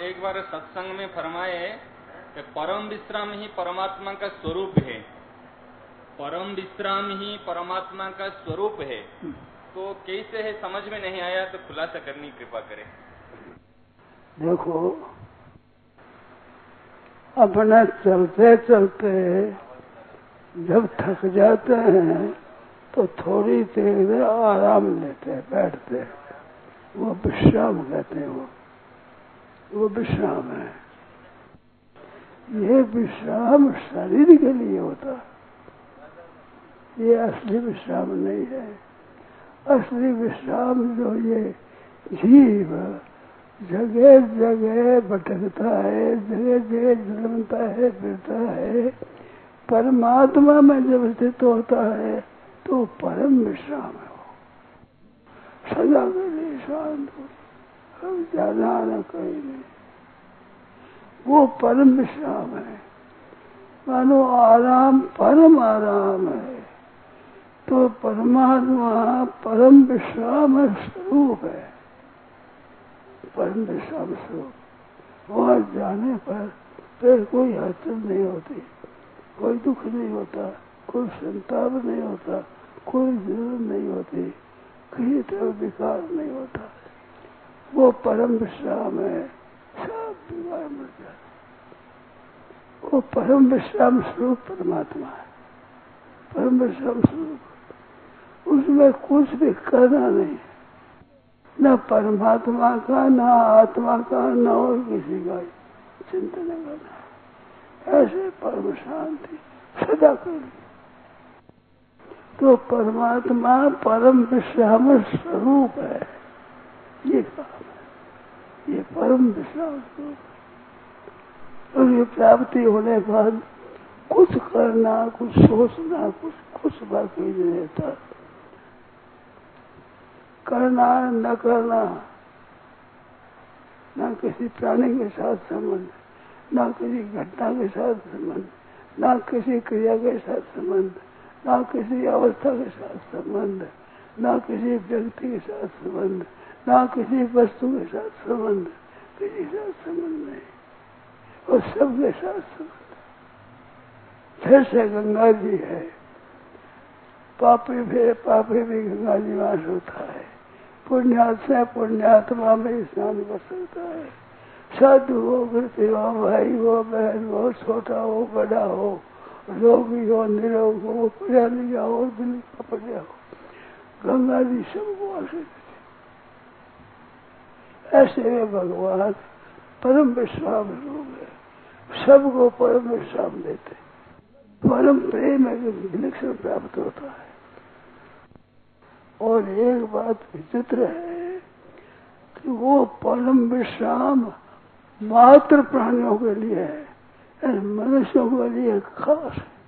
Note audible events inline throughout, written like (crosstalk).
एक बार सत्संग में फरमाए कि परम विश्राम ही परमात्मा का स्वरूप है। परम विश्राम ही परमात्मा का स्वरूप है। तो कैसे है, समझ में नहीं आया तो खुलासा करनी, कृपा करें। देखो, अपना चलते चलते जब थक जाते हैं तो थोड़ी देर आराम लेते बैठते वो विश्राम कहते हैं वो। वो विश्राम है। ये विश्राम शरीर के लिए होता ये असली विश्राम नहीं है। असली विश्राम जो ये जीव जगह जगह भटकता है, जगह जगह जन्मता है, फिरता है। परमात्मा में जब स्थित होता है तो परम विश्राम है वो। सजा के लिए शांत हो। अब ज़्यादा कहीं नहीं वो परम विश्राम है। मानो आराम परम आराम है। तो परमात्मा परम विश्राम स्वरूप है। परम विश्राम स्वरूप। वहाँ जाने पर फिर कोई हलचल नहीं होती। कोई दुख नहीं होता, कोई संताप नहीं होता, कोई ज़रूरत नहीं होती, कहीं तरह विकार नहीं होता। वो परम विश्राम है। सब बीमार मर जाता वो परम विश्राम स्वरूप परमात्मा है। परम विश्राम स्वरूप। उसमें कुछ भी करना नहीं न परमात्मा का, न आत्मा का, न और किसी का चिंतन करना ऐसे परम शांति सदा कर। तो परमात्मा परम विश्राम स्वरूप है। ये काम ये परम विश्राम स्वरूप और ये प्राप्ति होने के बाद कुछ करना, कुछ सोचना, कुछ कुछ बाकी नहीं रहता। करना न करना, न किसी प्राणी के साथ संबंध, न किसी घटना के साथ संबंध, न किसी क्रिया के साथ संबंध, न किसी अवस्था के साथ संबंध, न किसी व्यक्ति के साथ संबंध। न किसी वस्तु के साथ संबंध किसी के साथ संबंध नहीं और सबके साथ संबंध जैसे गंगा जी है, पापी भी पापी भी गंगा जी वास होता है। पुण्यात्मा से पुण्यात्मा में स्नान कर सकता है। साधु हो वृत्ति हो, भाई हो, बहन हो, छोटा हो, बड़ा हो, रोगी हो, निरोग हो पढ़ा लिखा हो बिल्ली का पढ़ा हो। गंगा जी सबको आश्रित ऐसे में भगवान, परम विश्राम रूप है। सबको परम विश्राम देते परम प्रेम विलक्षण प्राप्त होता है। और एक बात विचित्र है कि वो परम विश्राम मात्र प्राणियों के लिए है मनुष्यों के लिए खास है।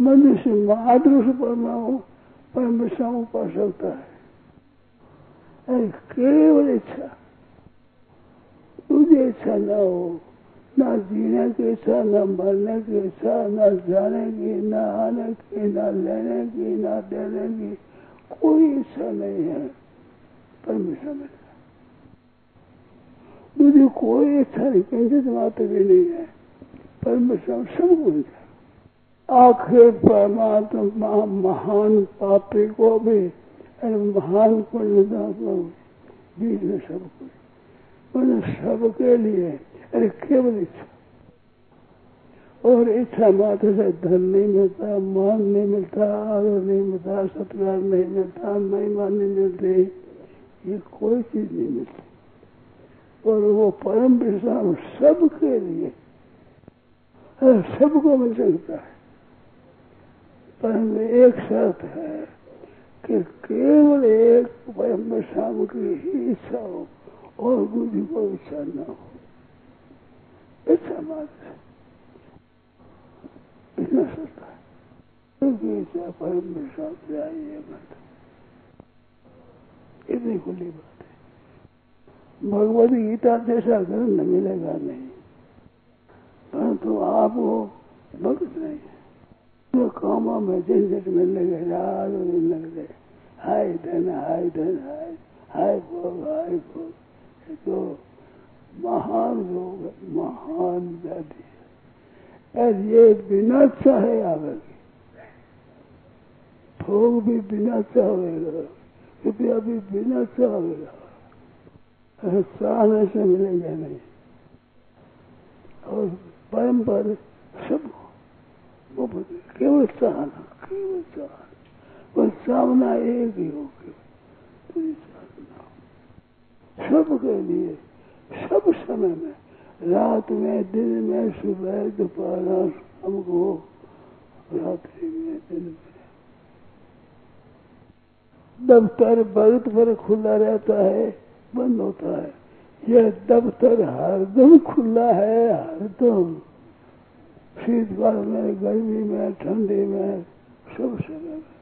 मनुष्य मात्र से परमाणु, परम विश्राम पा सकता है। केवल इच्छा। तुझे इच्छा न हो, न जीने की इच्छा, न मरने की इच्छा, न जाने की, न आने की, न लेने की, न देने की कोई इच्छा नहीं है। परमेश्वर में मुझे कोई इच्छा नहीं, किंचित मात्र भी नहीं है। परमेश्वर सब कुछ आखिर परमात्मा महान पापी को भी महान पुण्यता को बीच में सब कुछ। उन सबके लिए, अरे केवल इच्छा। और इच्छा मात्र से धन नहीं मिलता, मान नहीं मिलता, आदर नहीं मिलता, सत्कार नहीं मिलता महिमा नहीं मिलती, ये कोई चीज़ नहीं मिलती। और वो परम विश्राम सबके लिए सबको मिल सकता है। परंतु एक शर्त है। कि केवल एक परम विश्राम की ही इच्छा हो और दूसरी को इच्छा न हो। इच्छा मात्र इतना सोचता है। इच्छा परम विश्वास चाहिए मत इतनी खुली बात है। भगवत गीता जैसा ग्रंथ मिलेगा नहीं। परंतु आप वो भक्त नहीं जो कामों में झंझट में लगे रात लग। गए हाय धन हाय धन हाय हाय भोग हाय भोग तो महान रोग है महान व्याधि है ये बिना चाहे आवेगी भोग भी बिना चाहेगा कृपया भी बिना चाहेगा चाहने से मिलेगा नहीं और परम पर सब वो केवल चाहना केवल चाहना बस चाहना एक ही हो केवल सबके लिए, सब समय में, रात में, दिन में, सुबह, दोपहर शाम को, रात्रि में, दिन में। दफ्तर भगत पर खुला रहता है, बंद होता है। यह दफ्तर हरदम खुला है, हरदम। शीतकाल में, गर्मी में, ठंडी में, सब समय में।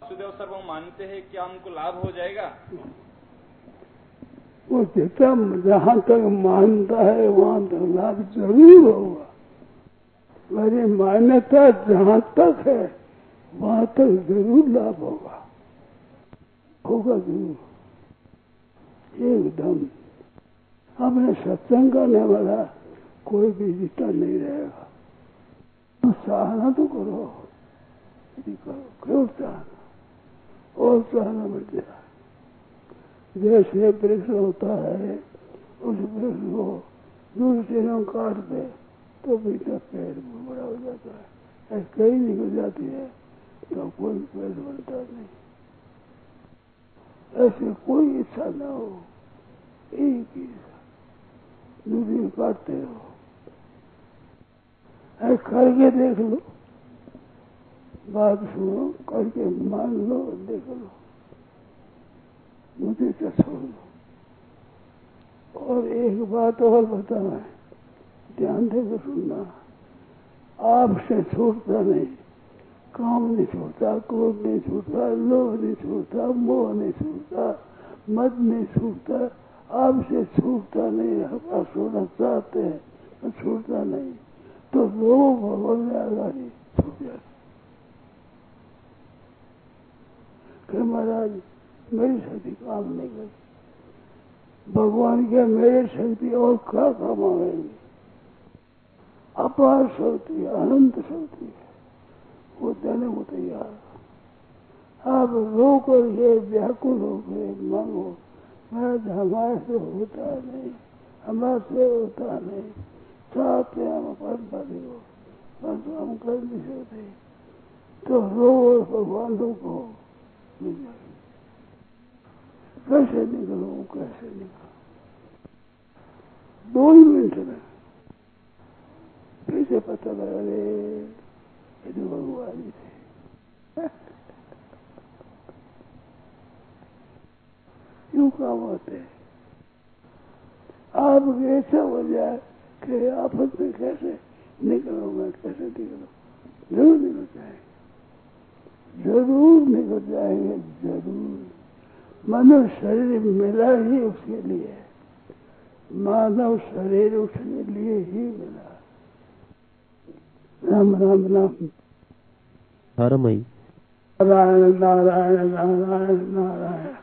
वासुदेव सर वो मानते हैं क्या हमको लाभ हो जाएगा? वो जितना जहाँ तक मानता है वहाँ तक लाभ ज़रूर होगा। मेरी मान्यता जहाँ तक है वहाँ तक ज़रूर लाभ होगा। होगा ज़रूर। एकदम। अपने सत्संग करने वाला कोई भी जीता नहीं रहेगा। तो चाहना तो करो। यदि करो क्यों चाहना और चाहना मिल जाए। जैसे वृक्ष होता है, उस वृक्ष को दूसरे काट दे तो भी पेड़ बड़ा हो जाता है। कहीं निकल जाती है तो कोई पेड़ बनता नहीं। ऐसे कोई इच्छा न हो। एक ही दूसरी काटते हो ऐसे करके देख लो। बात सुनो, करके मान लो, देख लो। मुझे क्या छोड़ लो और एक बात और बताना है। ध्यान देकर सुनना। आपसे छूटता नहीं। काम नहीं छूटता, क्रोध नहीं छूटता, लोभ नहीं छूटता, मोह नहीं छूटता, मद नहीं छूटता। आपसे छूटता नहीं। हमारा सोना चाहते हैं तो छूटता नहीं। तो लोग भगवान में छूट जाते फिर महाराज, मेरी शक्ति काम नहीं करती भगवान के मेरे शक्ति और क्या काम आएगी? अपार शक्ति, अनंत शक्ति है। वो देने को तैयार आप रो कर ये व्याकुल हो गए मांगो महाराज, हमारे से होता नहीं, हमारे से होता नहीं। परंपरा हो परंतु हम कर नहीं सकते तो रो और भगवान को मिल जाए कैसे निकलो कैसे निकलो? दो ही मिनट में। कैसे पता लगा रे ये तो भगवान ही थे। (laughs) क्यों काम होते? आप ऐसा हो जाए। कि आपस में कैसे निकलो मैं कैसे निकलो ज़रूर निकल जाएँगे ज़रूर निकल जाएँगे ज़रूर। मानव शरीर मिला ही उसके लिए। मानव शरीर उसके लिए ही मिला। राम राम राम। हरमई नारायण नारायण नारायण नारायण।